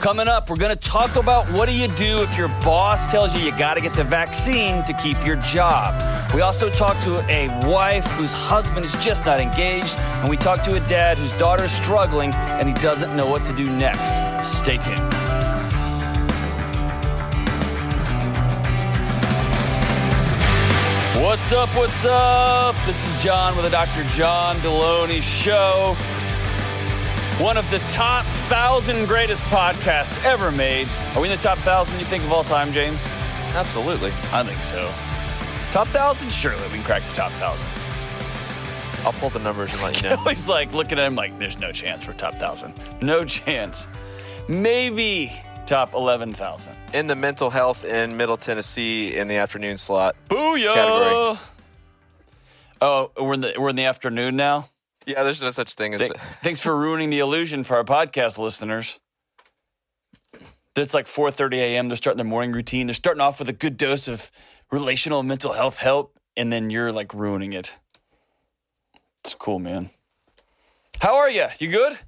Coming up, we're going to talk about what do you do if your boss tells you you got to get the vaccine to keep your job. We also talk to a wife whose husband is just not engaged, and we talk to a dad whose daughter is struggling and he doesn't know what to do next. Stay tuned. What's up? What's up? This is John with the Dr. John Delony Show. One of the top thousand greatest podcasts ever made. Are we in the top thousand you think of all time, James? Absolutely. I think so. Top thousand? Surely we can crack the top thousand. I'll pull the numbers and let you know. Like looking at him like, there's no chance for top thousand. No chance. Maybe top 11,000. in the mental health in Middle Tennessee in the afternoon slot. Booyah! Category. Oh, we're in the we're in the afternoon now. Yeah, there's no such thing as Th- thanks for ruining the illusion for our podcast listeners. It's like 4:30 a.m. They're starting their morning routine. They're starting off with a good dose of relational mental health help, and then you're like ruining it. It's cool, man. How are you? You good?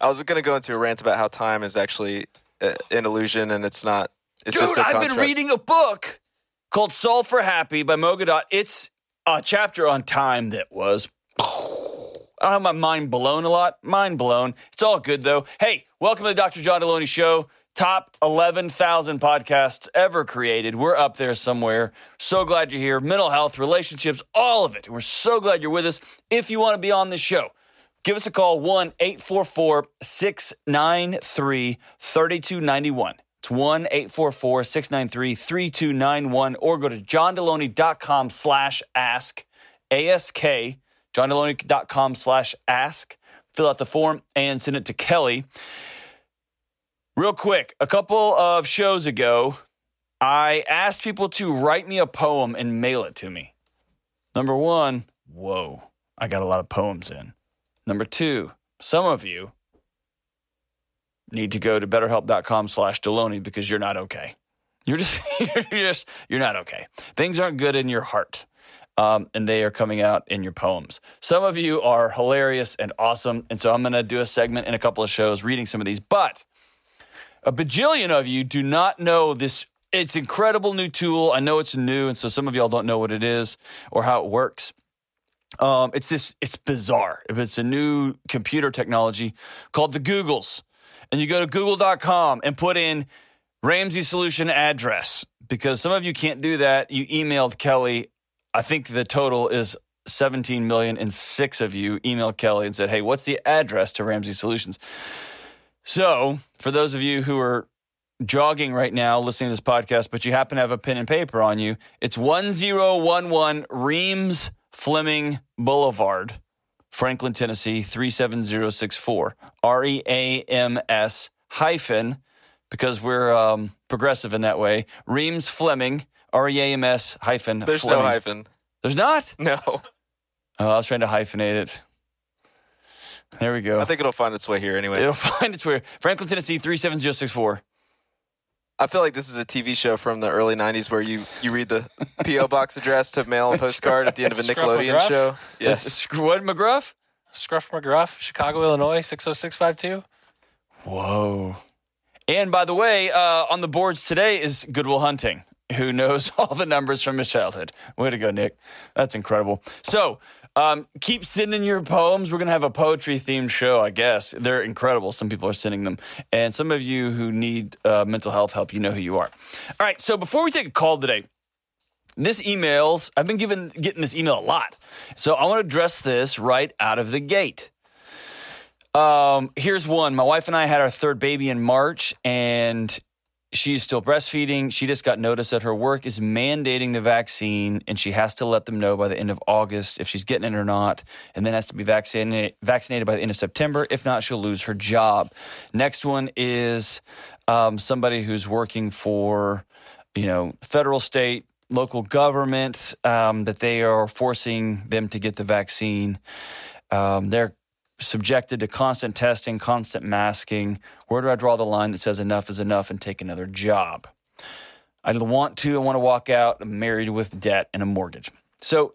I was going to go into a rant about how time is actually uh, an illusion and it's not. It's Dude, I've been reading a book called Solve for Happy by Mo Gawdat. It's a chapter on time that was. I don't have my mind blown a lot. Mind blown. It's all good though. Hey, welcome to the Dr. John Delony Show. Top 11,000 podcasts ever created. We're up there somewhere. So glad you're here. Mental health, relationships, all of it. We're so glad you're with us. If you want to be on this show, give us a call 1 844 693 3291. It's 1 844 693 3291 or go to johndelony.com slash ask, ASK, johndelony.com slash ask. Fill out the form and send it to Kelly. Real quick, a couple of shows ago, I asked people to write me a poem and mail it to me. Number one, whoa, I got a lot of poems in. Number two, some of you need to go to betterhelp.com slash Delony because you're not okay. You're just, you're just, you're not okay. Things aren't good in your heart. Um, and they are coming out in your poems. Some of you are hilarious and awesome. And so I'm going to do a segment in a couple of shows reading some of these. But a bajillion of you do not know this. It's incredible new tool. I know it's new. And so some of y'all don't know what it is or how it works. Um, it's this, it's bizarre. If it's a new computer technology called the Googles, and you go to google.com and put in Ramsey solution address, because some of you can't do that. You emailed Kelly. I think the total is 17 million, and six of you emailed Kelly and said, Hey, what's the address to Ramsey Solutions? So, for those of you who are jogging right now listening to this podcast, but you happen to have a pen and paper on you, it's 1011 Reams Fleming Boulevard, Franklin, Tennessee 37064. R E A M S hyphen, because we're um, progressive in that way. Reams Fleming, R E A M S hyphen. There's Fleming. no hyphen. There's not? No. Oh, I was trying to hyphenate it. There we go. I think it'll find its way here anyway. It'll find its way. Franklin, Tennessee 37064. I feel like this is a TV show from the early 90s where you, you read the P.O. box address to mail a postcard at the end of a Scruff Nickelodeon McGruff? show. Yes. Yes. What, McGruff? Scruff McGruff, Chicago, Illinois, 60652. Whoa. And by the way, uh, on the boards today is Goodwill Hunting, who knows all the numbers from his childhood. Way to go, Nick. That's incredible. So um, keep sending your poems. We're going to have a poetry themed show, I guess. They're incredible. Some people are sending them. And some of you who need uh, mental health help, you know who you are. All right. So before we take a call today, this emails, I've been given, getting this email a lot. So I want to address this right out of the gate. Um, here's one. My wife and I had our third baby in March, and she's still breastfeeding. She just got notice that her work is mandating the vaccine, and she has to let them know by the end of August if she's getting it or not, and then has to be vaccinated vaccinated by the end of September. If not, she'll lose her job. Next one is um, somebody who's working for, you know, federal, state, local government um, that they are forcing them to get the vaccine. Um, they're subjected to constant testing, constant masking. Where do I draw the line that says enough is enough and take another job? I want to, I want to walk out. Married with debt and a mortgage. So,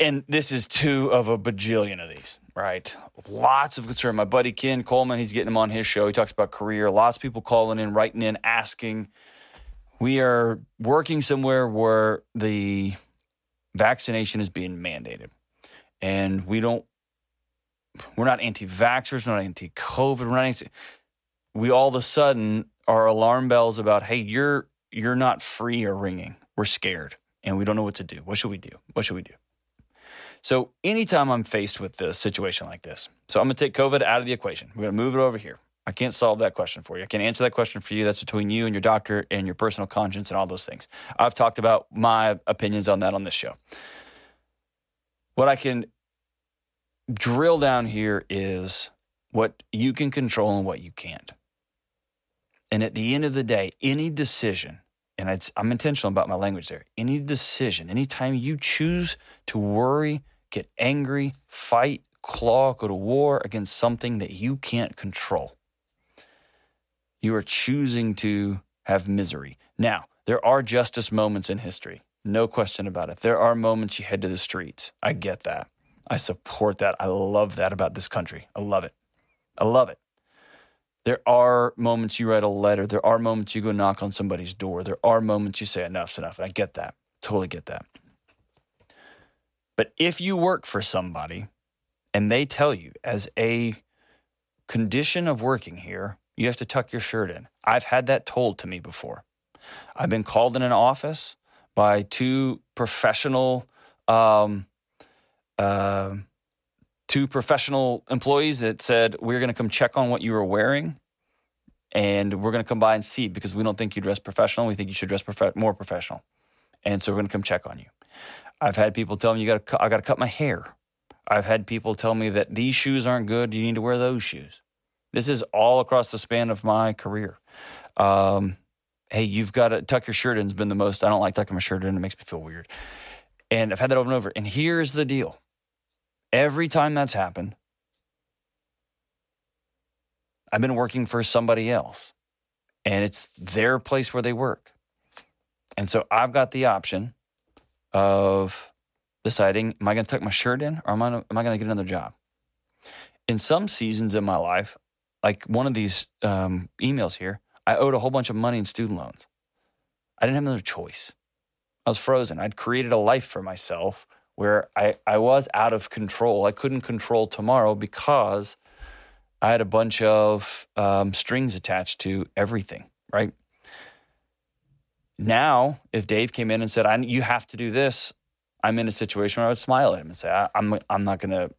and this is two of a bajillion of these. right? Lots of concern. My buddy Ken Coleman, he's getting him on his show. He talks about career. Lots of people calling in, writing in, asking. We are working somewhere where the vaccination is being mandated. And we don't, we're not anti vaxxers, we're not anti COVID, we're not anti, we all of a sudden are alarm bells about, hey, you're, you're not free or ringing. We're scared and we don't know what to do. What should we do? What should we do? So anytime I'm faced with a situation like this, so I'm to take COVID out of the equation. We're to move it over here. I can't solve that question for you. I can't answer that question for you. That's between you and your doctor and your personal conscience and all those things. I've talked about my opinions on that on this show. What I can drill down here is what you can control and what you can't. And at the end of the day, any decision, and I'm intentional about my language there, any decision, anytime you choose to worry, get angry, fight, claw, go to war against something that you can't control, you are choosing to have misery. Now, there are justice moments in history. No question about it. There are moments you head to the streets. I get that. I support that. I love that about this country. I love it. I love it. There are moments you write a letter. There are moments you go knock on somebody's door. There are moments you say enough's enough. And I get that. Totally get that. But if you work for somebody and they tell you as a condition of working here, you have to tuck your shirt in. I've had that told to me before. I've been called in an office by two professional um, uh, two professional employees that said we're going to come check on what you were wearing and we're going to come by and see because we don't think you dress professional. We think you should dress prof- more professional. And so we're going to come check on you. I've had people tell me you got to i got to cut my hair. I've had people tell me that these shoes aren't good. You need to wear those shoes. This is all across the span of my career. Um, hey, you've got to tuck your shirt in has been the most. I don't like tucking my shirt in. It makes me feel weird. And I've had that over and over. And here's the deal every time that's happened, I've been working for somebody else and it's their place where they work. And so I've got the option of deciding am I going to tuck my shirt in or am I, going to get another job? In some seasons in my life, like one of these um, emails here, I owed a whole bunch of money in student loans. I didn't have another choice. I was frozen. I'd created a life for myself where I, I was out of control. I couldn't control tomorrow because I had a bunch of um, strings attached to everything, right? Now, if Dave came in and said, I, You have to do this, I'm in a situation where I would smile at him and say, I, I'm, I'm not going to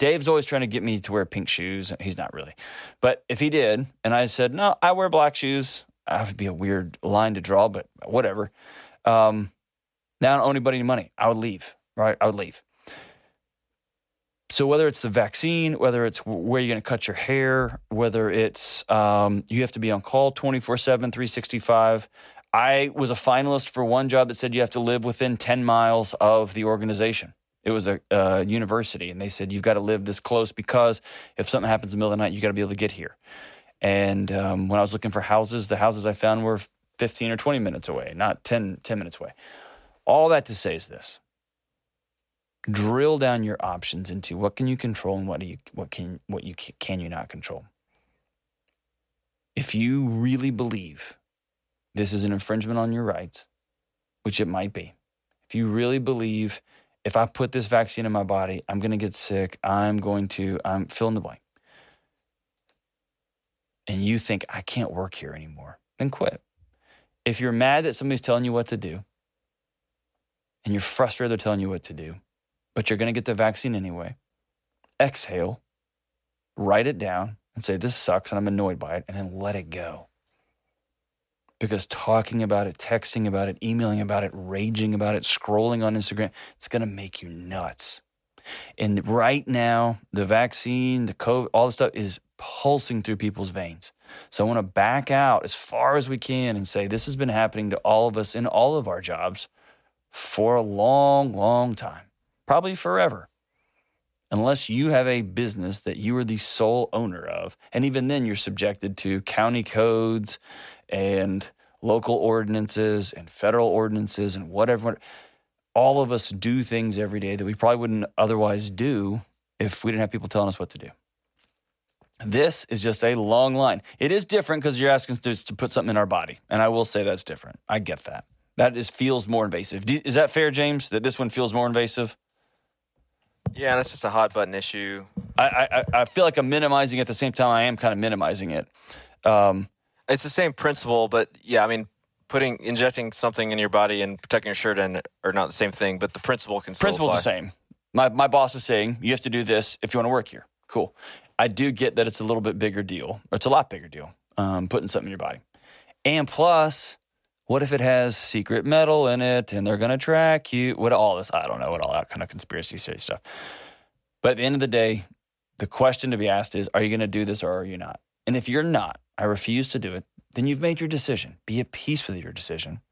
Dave's always trying to get me to wear pink shoes. He's not really. But if he did, and I said, no, I wear black shoes, that would be a weird line to draw, but whatever. Um, now I don't owe anybody any money. I would leave, right? I would leave. So whether it's the vaccine, whether it's where you're going to cut your hair, whether it's um, you have to be on call 24 7, 365. I was a finalist for one job that said you have to live within 10 miles of the organization. It was a, a university, and they said you've got to live this close because if something happens in the middle of the night, you got to be able to get here. And um, when I was looking for houses, the houses I found were 15 or 20 minutes away, not 10, 10 minutes away. All that to say is this drill down your options into what can you control and what you what can what you can you not control if you really believe this is an infringement on your rights which it might be if you really believe if I put this vaccine in my body, I'm going to get sick. I'm going to, I'm fill in the blank. And you think, I can't work here anymore, then quit. If you're mad that somebody's telling you what to do and you're frustrated they're telling you what to do, but you're going to get the vaccine anyway, exhale, write it down, and say, This sucks and I'm annoyed by it, and then let it go because talking about it, texting about it, emailing about it, raging about it, scrolling on Instagram, it's going to make you nuts. And right now, the vaccine, the COVID, all the stuff is pulsing through people's veins. So I want to back out as far as we can and say this has been happening to all of us in all of our jobs for a long, long time, probably forever. Unless you have a business that you are the sole owner of. And even then, you're subjected to county codes and local ordinances and federal ordinances and whatever. All of us do things every day that we probably wouldn't otherwise do if we didn't have people telling us what to do. This is just a long line. It is different because you're asking us to put something in our body, and I will say that's different. I get that. That is feels more invasive. Do- Is that fair, James? That this one feels more invasive? Yeah, and it's just a hot button issue. I I, I feel like I'm minimizing it at the same time. I am kind of minimizing it. Um, It's the same principle, but yeah, I mean, putting injecting something in your body and protecting your shirt and are not the same thing, but the principle can still principle's the same. My my boss is saying you have to do this if you want to work here. Cool. I do get that it's a little bit bigger deal. Or it's a lot bigger deal. Um, putting something in your body, and plus, what if it has secret metal in it and they're going to track you? What all this? I don't know. What all that kind of conspiracy theory stuff. But at the end of the day, the question to be asked is: Are you going to do this or are you not? And if you're not, I refuse to do it. Then you've made your decision. Be at peace with your decision,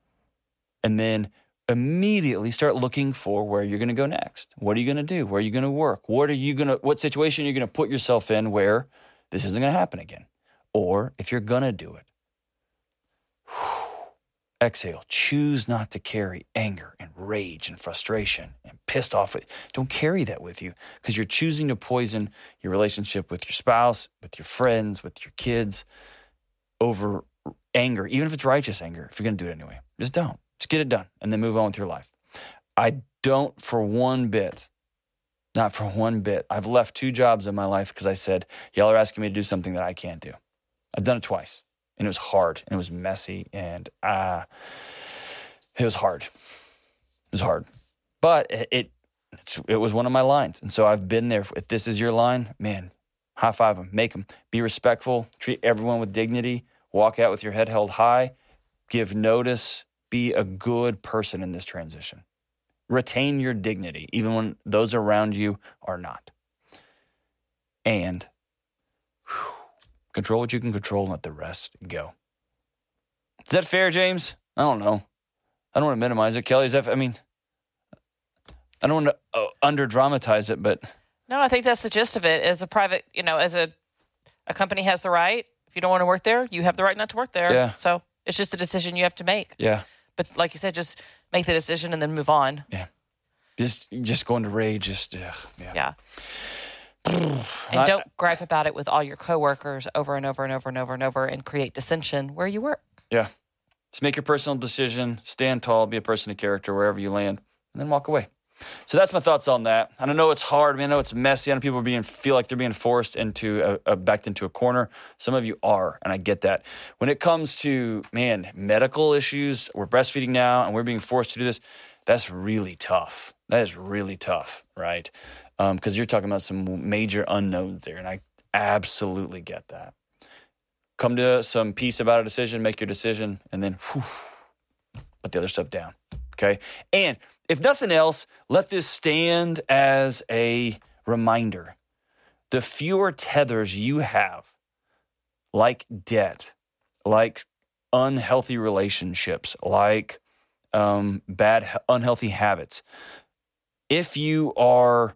and then immediately start looking for where you're going to go next. What are you going to do? Where are you going to work? What are you going to what situation are you going to put yourself in where this isn't going to happen again? Or if you're going to do it, exhale. Choose not to carry anger and rage and frustration and pissed off. Don't carry that with you because you're choosing to poison your relationship with your spouse, with your friends, with your kids over anger, even if it's righteous anger, if you're going to do it anyway. Just don't. Just get it done and then move on with your life. I don't for one bit, not for one bit. I've left two jobs in my life because I said, y'all are asking me to do something that I can't do. I've done it twice and it was hard and it was messy and uh, it was hard. It was hard. But it, it, it was one of my lines. And so I've been there. If this is your line, man, high five them, make them. Be respectful, treat everyone with dignity, walk out with your head held high, give notice, be a good person in this transition. Retain your dignity, even when those around you are not. And control what you can control and let the rest go. Is that fair, James? I don't know. I don't want to minimize it. Kelly, is that, I mean, I don't want to uh, under dramatize it, but No, I think that's the gist of it. As a private, you know, as a a company has the right. If you don't want to work there, you have the right not to work there. Yeah. So it's just a decision you have to make. yeah. But like you said, just make the decision and then move on. Yeah. Just just going to rage, just ugh, yeah. Yeah. And don't gripe about it with all your coworkers over and over and over and over and over and create dissension where you work. Yeah. Just make your personal decision, stand tall, be a person of character wherever you land, and then walk away. So that's my thoughts on that. And I know it's hard. I, mean, I know it's messy. I know people are being feel like they're being forced into a, a backed into a corner. Some of you are, and I get that. When it comes to man medical issues, we're breastfeeding now, and we're being forced to do this. That's really tough. That is really tough, right? Because you're talking about some major unknowns there, and I absolutely get that come to some peace about a decision, make your decision, and then whew, the other stuff down. Okay. And if nothing else, let this stand as a reminder. The fewer tethers you have, like debt, like unhealthy relationships, like um, bad, unhealthy habits, if you are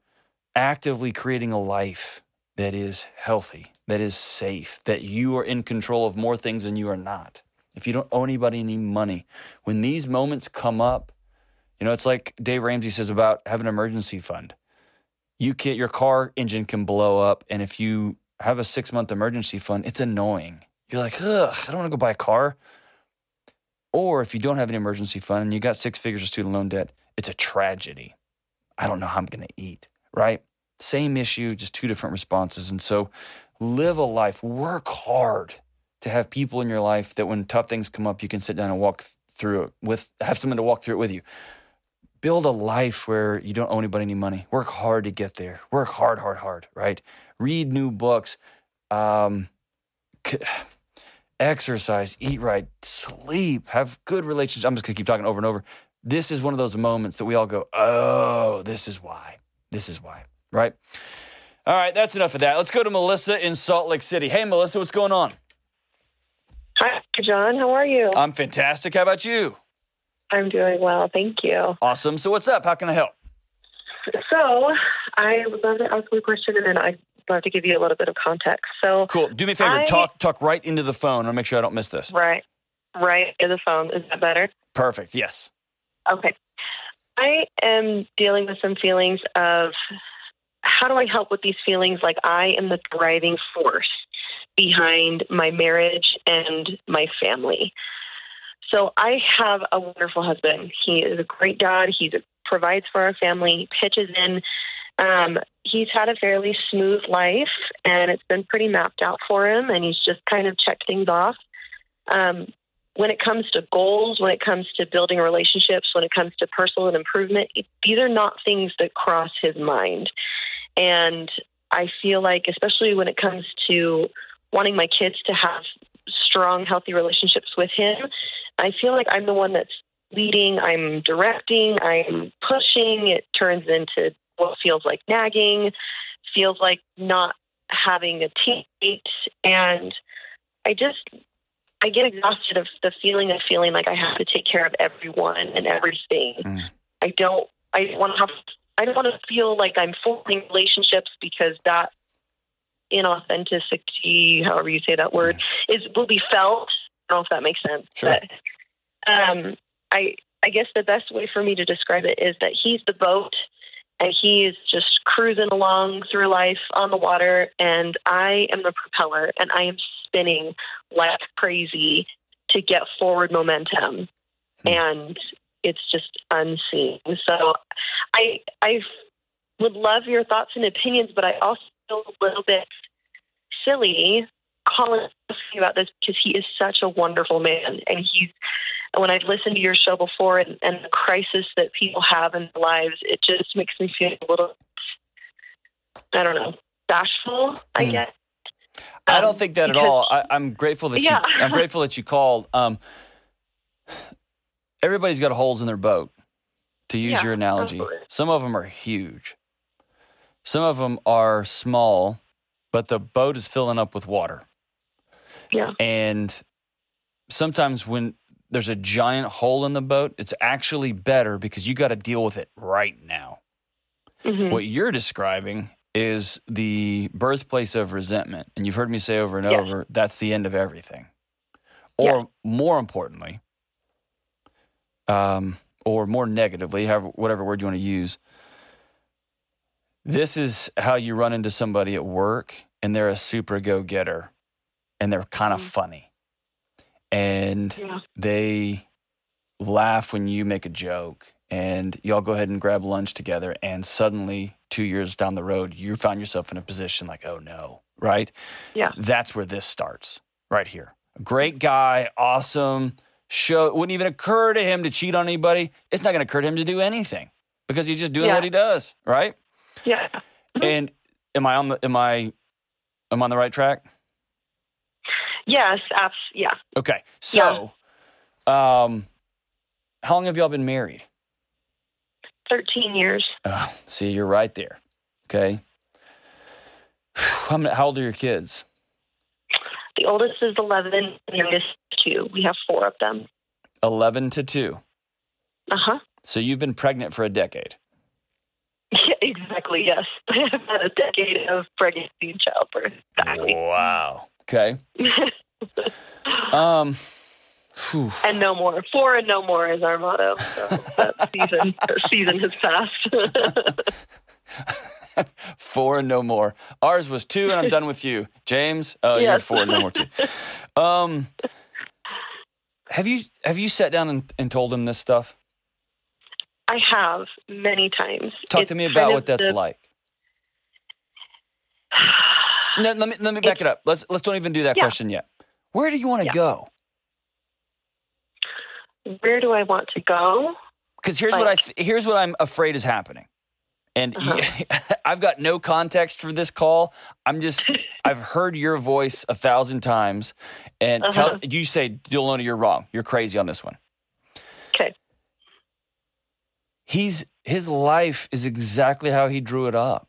actively creating a life that is healthy, that is safe, that you are in control of more things than you are not. If you don't owe anybody any money, when these moments come up, you know, it's like Dave Ramsey says about having an emergency fund. You can your car engine can blow up, and if you have a six month emergency fund, it's annoying. You're like, ugh, I don't want to go buy a car. Or if you don't have an emergency fund and you got six figures of student loan debt, it's a tragedy. I don't know how I'm going to eat, right? Same issue, just two different responses. And so live a life, work hard to have people in your life that when tough things come up, you can sit down and walk through it with, have someone to walk through it with you. Build a life where you don't owe anybody any money. Work hard to get there. Work hard, hard, hard, right? Read new books. Um, exercise, eat right, sleep, have good relationships. I'm just gonna keep talking over and over. This is one of those moments that we all go, oh, this is why. This is why, right? All right, that's enough of that. Let's go to Melissa in Salt Lake City. Hey, Melissa, what's going on? Hi, John. How are you? I'm fantastic. How about you? I'm doing well, thank you. Awesome. So, what's up? How can I help? So, I would love to ask you a question, and then I'd love to give you a little bit of context. So, Cool. Do me a favor. I- talk talk right into the phone. I'll make sure I don't miss this. right, right in the phone. Is that better? Perfect. Yes. Okay. I am dealing with some feelings of how do I help with these feelings like I am the driving force behind my marriage and my family? So I have a wonderful husband. He is a great dad. He provides for our family. He pitches in. Um, he's had a fairly smooth life, and it's been pretty mapped out for him. And he's just kind of checked things off. Um, when it comes to goals, when it comes to building relationships, when it comes to personal improvement, it, these are not things that cross his mind. And I feel like, especially when it comes to wanting my kids to have strong, healthy relationships with him, I feel like I'm the one that's leading, I'm directing, I'm pushing. It turns into what feels like nagging, feels like not having a teammate. And I just, I get exhausted of the feeling of feeling like I have to take care of everyone and everything. Mm. I don't, I want to have, I don't want to feel like I'm forming relationships because that inauthenticity, however you say that word, mm. is will be felt. I don't know if that makes sense. Sure. But um, I I guess the best way for me to describe it is that he's the boat and he is just cruising along through life on the water and I am the propeller and I am spinning like crazy to get forward momentum. Hmm. And it's just unseen. So I I would love your thoughts and opinions, but I also feel a little bit silly calling about this because he is such a wonderful man and he's when I've listened to your show before and, and the crisis that people have in their lives, it just makes me feel a little, I don't know, bashful, I mm. guess. I don't um, think that because, at all. I, am grateful that yeah. you. I'm grateful that you called. Um, everybody's got holes in their boat. To use yeah, your analogy, absolutely. some of them are huge. Some of them are small, but the boat is filling up with water. Yeah. And sometimes when there's a giant hole in the boat, it's actually better because you got to deal with it right now. Mm-hmm. What you're describing is the birthplace of resentment. And you've heard me say over and yes. over that's the end of everything. Or yeah. more importantly, um, or more negatively, however, whatever word you want to use, this is how you run into somebody at work and they're a super go getter and they're kind of mm-hmm. funny and yeah. they laugh when you make a joke and y'all go ahead and grab lunch together and suddenly two years down the road you found yourself in a position like oh no right yeah that's where this starts right here great guy awesome show it wouldn't even occur to him to cheat on anybody it's not going to occur to him to do anything because he's just doing yeah. what he does right yeah and am i on the am i am I on the right track Yes, abs- yeah. Okay. So, yeah. um, how long have y'all been married? 13 years. Oh, see, you're right there. Okay. How, many, how old are your kids? The oldest is 11, and the youngest two. We have four of them. 11 to 2. Uh huh. So you've been pregnant for a decade. Yeah, exactly, yes. I have had a decade of pregnancy and childbirth. Exactly. Wow. Okay. um. Whew. And no more. Four and no more is our motto. So that season, season has passed. four and no more. Ours was two, and I'm done with you, James. Oh, yes. you're four and no more two. Um, have you have you sat down and, and told him this stuff? I have many times. Talk it's to me about what that's the, like. No, let me let me back it up. Let's let's don't even do that yeah. question yet. Where do you want to yeah. go? Where do I want to go? Because here's like, what I th- here's what I'm afraid is happening, and uh-huh. I've got no context for this call. I'm just I've heard your voice a thousand times, and uh-huh. tell, you say, Delona, you're wrong. You're crazy on this one. Okay. He's his life is exactly how he drew it up.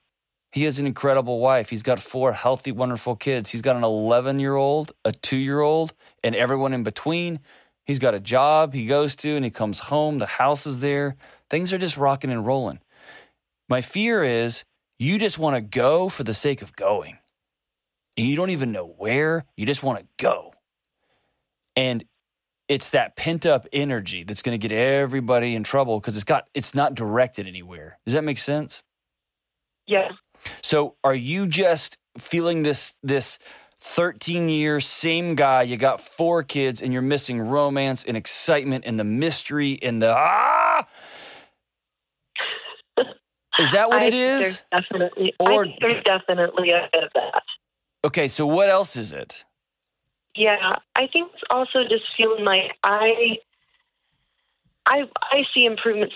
He has an incredible wife. He's got four healthy, wonderful kids. He's got an 11 year old, a two year old, and everyone in between. He's got a job he goes to and he comes home. The house is there. Things are just rocking and rolling. My fear is you just want to go for the sake of going. And you don't even know where. You just want to go. And it's that pent up energy that's going to get everybody in trouble because it's got it's not directed anywhere. Does that make sense? Yeah. So So are you just feeling this this 13 years, same guy, you got four kids, and you're missing romance and excitement and the mystery and the ah? Is that what I it is? Definitely, Or- there's definitely a bit of that. Okay, so what else is it? Yeah, I think it's also just feeling like I, I, I see improvements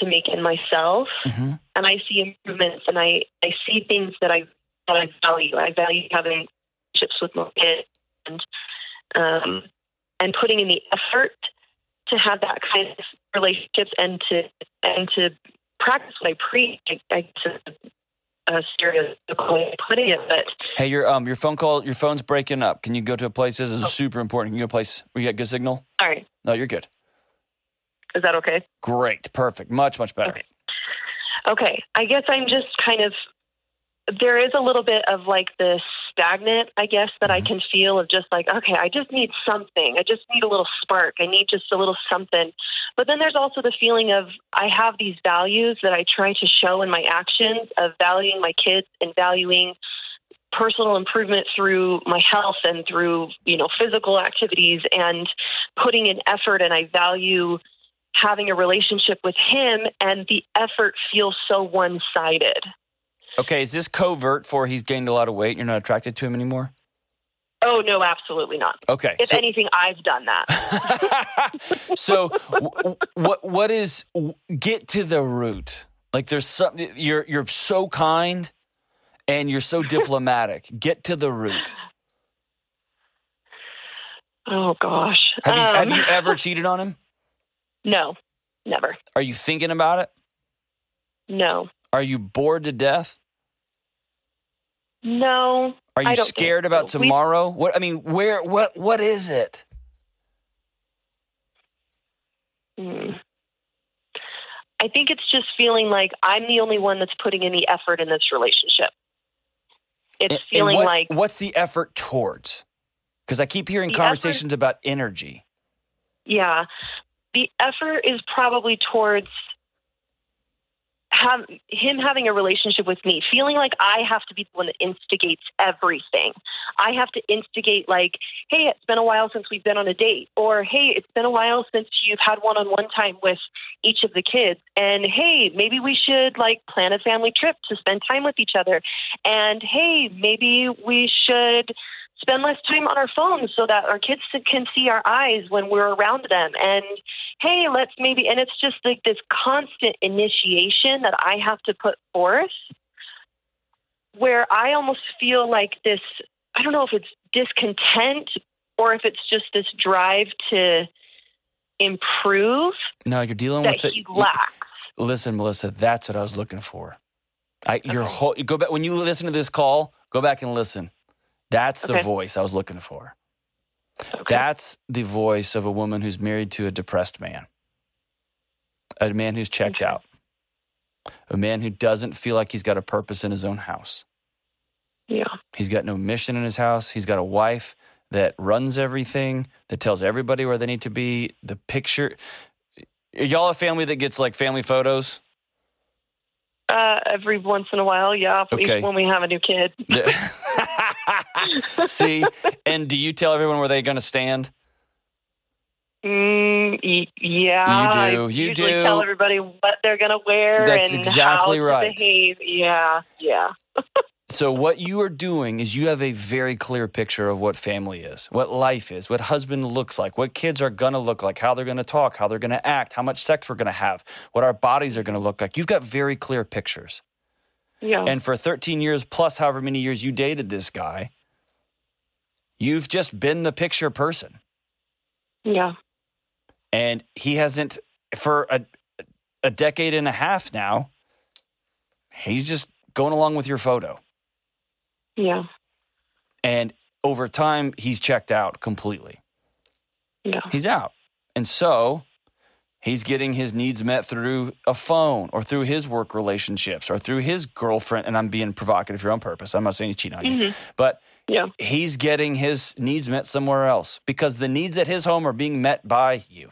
to make in myself, hmm and I see improvements, and I, I see things that I that I value. I value having relationships with my kids, and um, and putting in the effort to have that kind of relationships, and to and to practice what I preach. I, I guess a stereotypical way of putting it, but Hey, your um your phone call your phone's breaking up. Can you go to a place? This is super important. Can you go to a place where you got good signal? all right, No, you're good. is that okay? Great, perfect, much much better. Okay. Okay, I guess I'm just kind of there is a little bit of like this stagnant, I guess, that I mm-hmm. can feel of just like, okay, I just need something. I just need a little spark. I need just a little something. But then there's also the feeling of I have these values that I try to show in my actions of valuing my kids and valuing personal improvement through my health and through, you know, physical activities and putting in effort and I value having a relationship with him and the effort feels so one-sided. Okay, is this covert for he's gained a lot of weight you're not attracted to him anymore? Oh no, absolutely not. Okay. If so, anything, I've done that. so w- what what is get to the root? Like there's something you're you're so kind and you're so diplomatic. Get to the root. Oh gosh. Have you have Um, you ever cheated on him? No, never. Are you thinking about it? No, Are you bored to death? no. Are you scared about so. We- tomorrow? What I mean, where what what is it? Hmm. I think it's just feeling like I'm the only one that's putting any effort in this relationship. It's And- and feeling what- like what's the effort towards? Because I keep hearing conversations about energy. Yeah. The effort is probably towards have him having a relationship with me, feeling like I have to be the one that instigates everything. I have to instigate like, hey, it's been a while since we've been on a date, or hey, it's been a while since you've had one on one time with each of the kids. And hey, maybe we should like plan a family trip to spend time with each other. And hey, maybe we should spend less time on our phones so that our kids can see our eyes when we're around them and hey let's maybe and it's just like this constant initiation that i have to put forth where i almost feel like this i don't know if it's discontent or if it's just this drive to improve No, you're dealing with it. he lacks Listen, Melissa, that's what I was looking for. I your whole go back when you listen to this call, go back and listen. That's the Okay. voice I was looking for. okay. That's the voice of a woman who's married to a depressed man. A man who's checked out. A man who doesn't feel like he's got a purpose in his own house. yeah He's got no mission in his house. He's got a wife that runs everything, that tells everybody where they need to be. The picture. Y'all a family that gets like family photos? uh, every once in a while yeah Okay. when we have a new kid See, and do you tell everyone where they're going to stand? Mm, y- yeah, You do, I you do. tell everybody what they're going to wear That's and exactly right. to behave. Yeah, yeah, So, what you are doing is you have a very clear picture of what family is, what life is, what husband looks like, what kids are going to look like, how they're going to talk, how they're going to act, how much sex we're going to have, what our bodies are going to look like. You've got very clear pictures. Yeah. And for 13 years plus however many years you dated this guy, you've just been the picture person. yeah. and he hasn't for a a decade and a half now. He's just going along with your photo, Yeah, and over time, he's checked out completely. yeah, He's out, and so he's getting his needs met through a phone or through his work relationships or through his girlfriend. And I'm being provocative here on purpose. I'm not saying he's cheating on you, but yeah, he's getting his needs met somewhere else because the needs at his home are being met by you.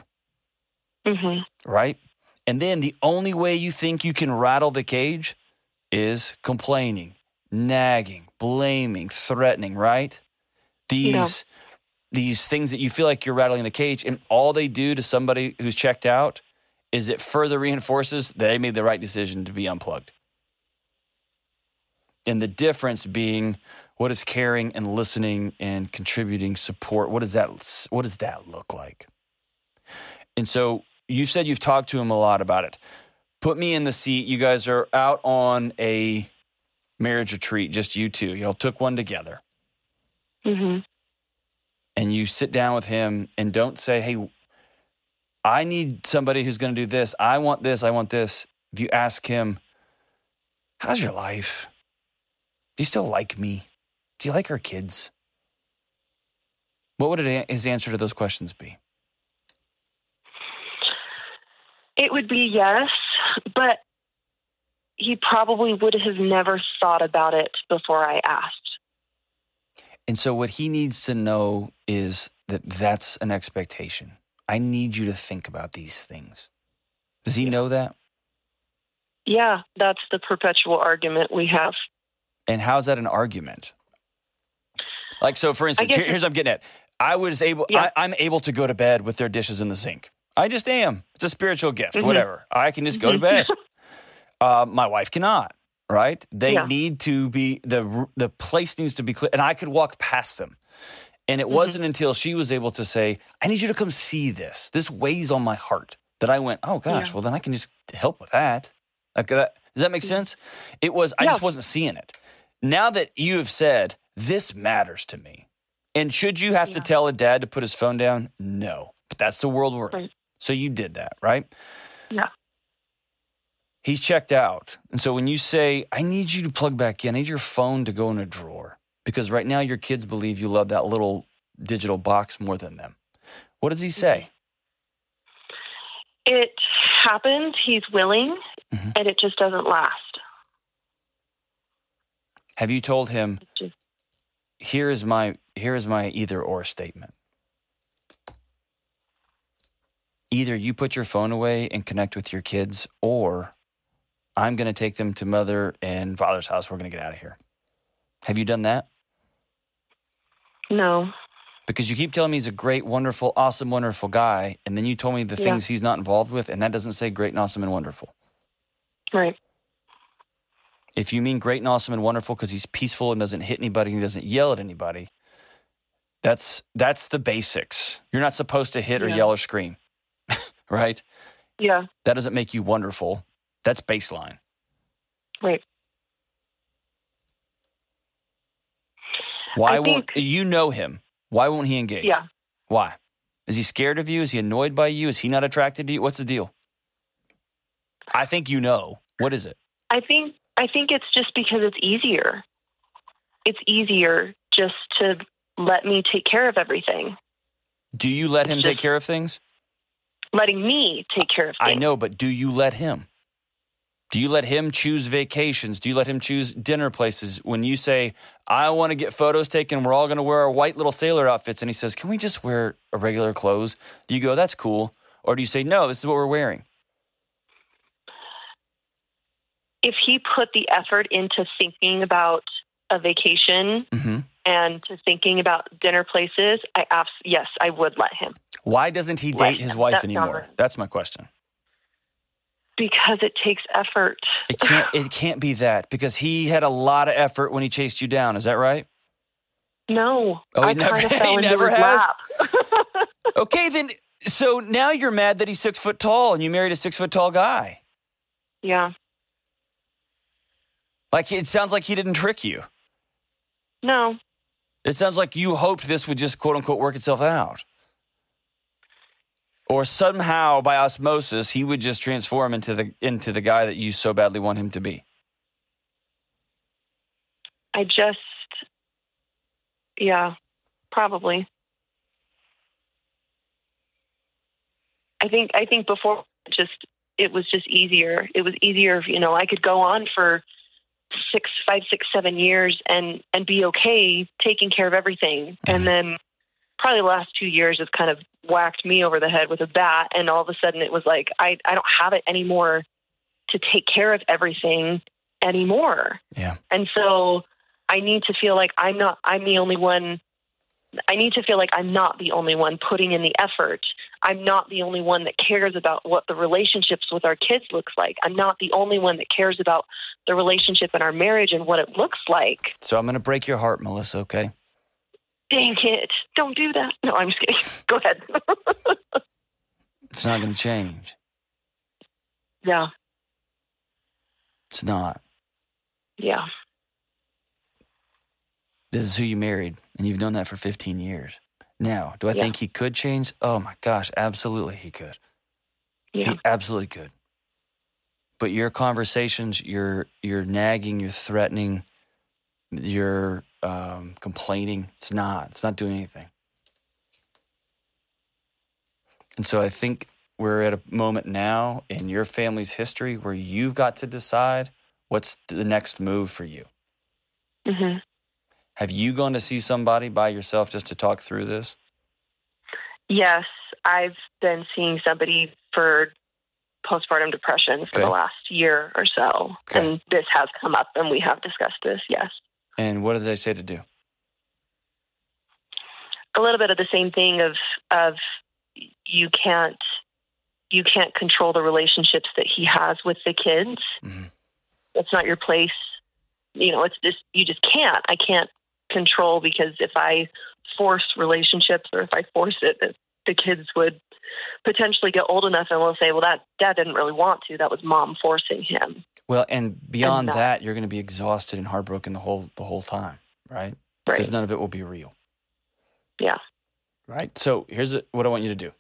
hmm right? And then the only way you think you can rattle the cage is complaining nagging, blaming, threatening, right? These these things that you feel like you're rattling the cage, and all they do to somebody who's checked out is it further reinforces they made the right decision to be unplugged. And the difference being what is caring and listening and contributing support. What does that what does that look like? And so you said you've talked to him a lot about it. Put me in the seat. You guys are out on a marriage retreat just you two. Y'all took one together. Mm hmm and you sit down with him and don't say hey i need somebody who's going to do this i want this i want this if you ask him how's your life do you still like me do you like our kids? What would his answer to those questions be? It would be yes, but he probably would have never thought about it before I asked. And so, what he needs to know is that that's an expectation. I need you to think about these things. Does he know that? Yeah, that's the perpetual argument we have. And how's that an argument? Like, so for instance, here- here's what I'm getting at. I was able, Yeah. I, I'm able to go to bed with their dishes in the sink. I just am. It's a spiritual gift, Mhm. whatever. I can just go to bed. uh, my wife cannot, right? They Yeah. need to be, the, the place needs to be clear. And I could walk past them. And it mm-hmm. wasn't until she was able to say, I need you to come see this. This weighs on my heart that I went, oh gosh, Yeah. well, then I can just help with that. Like that. Does that make sense? It was, I Yeah. just wasn't seeing it. Now that you have said, this matters to me. And should you have to tell a dad to put his phone down? No. But that's the world we're in. Right. So you did that, right? Yeah. He's checked out. And so when you say, I need you to plug back in, I need your phone to go in a drawer, because right now your kids believe you love that little digital box more than them. What does he say? It happens, he's willing, Mhm. and it just doesn't last. Have you told him, here is my here is my either or statement. Either you put your phone away and connect with your kids, or I'm going to take them to mother and father's house. We're going to get out of here. Have you done that? No. Because you keep telling me he's a great, wonderful, awesome, wonderful guy, and then you told me the Yeah. things he's not involved with, and that doesn't say great and awesome and wonderful. Right. If you mean great and awesome and wonderful because he's peaceful and doesn't hit anybody and he doesn't yell at anybody, that's that's the basics. You're not supposed to hit or yell or scream, right? Yeah. That doesn't make you wonderful. That's baseline. Right. Why I won't think- you know him? Why won't he engage? Yeah. Why? Is he scared of you? Is he annoyed by you? Is he not attracted to you? What's the deal? I think you know. What is it? I think I think it's just because it's easier. It's easier just to let me take care of everything. Do you let him take care of things? Letting me take care of things. I know, but do you let him? Do you let him choose vacations? Do you let him choose dinner places? When you say, I want to get photos taken, we're all going to wear our white little sailor outfits, and he says, Can we just wear a regular clothes? Do you go, That's cool? Or do you say, No, this is what we're wearing? If he put the effort into thinking about a vacation hmm and to thinking about dinner places, I abs- yes, I would let him Why doesn't he date his wife That's anymore? That's my question. Because it takes effort. It can't. It can't be that because he had a lot of effort when he chased you down. Is that right? No, Oh, he I never- kind of fell he into never his has? lap. Okay, then. So now you're mad that he's six foot tall and you married a six foot tall guy. yeah, Like it sounds like he didn't trick you. no, It sounds like you hoped this would just quote unquote work itself out. Or somehow by osmosis he would just transform into the into the guy that you so badly want him to be. I just, yeah, probably. I think I think before just it was just easier. It was easier, you know. I could go on for six, five, six, seven years and and be okay taking care of everything, and mm-hmm. then probably the last two years has kind of whacked me over the head with a bat, and all of a sudden it was like I I don't have it anymore to take care of everything anymore. Yeah. And so I need to feel like I'm not, I'm the only one. I need to feel like I'm not the only one putting in the effort. I'm not the only one that cares about what the relationships with our kids looks like. I'm not the only one that cares about the relationship in our marriage and what it looks like. So I'm going to break your heart, Melissa, okay? Dang it. Don't do that. No, I'm just kidding. Go ahead. It's not going to change. yeah. It's not. Yeah. This is who you married, and you've known that for 15 years. Now, do I Yeah. think he could change? Oh my gosh, absolutely he could. Yeah. He absolutely could. But your conversations, your your nagging, your threatening, your um, complaining, it's not. It's not doing anything. And so I think we're at a moment now in your family's history where you've got to decide what's the next move for you. hmm Have you gone to see somebody by yourself just to talk through this? Yes, I've been seeing somebody for postpartum depression for Okay. the last year or so. Okay. And this has come up and we have discussed this, yes. And what did they say to do? A little bit of the same thing of of you can't you can't control the relationships that he has with the kids. Mhm. It's not your place. You know, it's just you just can't. I can't control because if I force relationships or if I force it, the kids would potentially get old enough and will say, "Well, that dad didn't really want to. That was mom forcing him." Well, and beyond that- that, you're going to be exhausted and heartbroken the whole the whole time, right? Because Right. none of it will be real. Yeah. Right. So here's what I want you to do.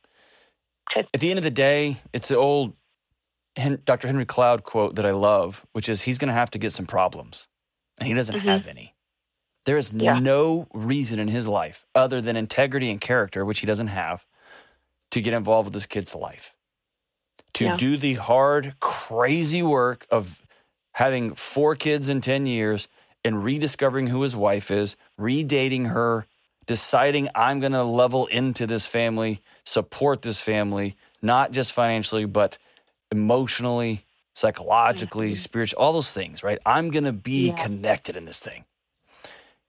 Okay. At the end of the day, it's the old Dr. Henry Cloud quote that I love, which is he's going to have to get some problems, and he doesn't Mhm. have any. There is Yeah. no reason in his life other than integrity and character, which he doesn't have, to get involved with his kid's life. To Yeah. do the hard, crazy work of having four kids in 10 years and rediscovering who his wife is, redating her, deciding I'm going to level into this family, support this family, not just financially, but emotionally, psychologically, mm-hmm. spiritually, all those things, right? I'm going to be Yeah. connected in this thing.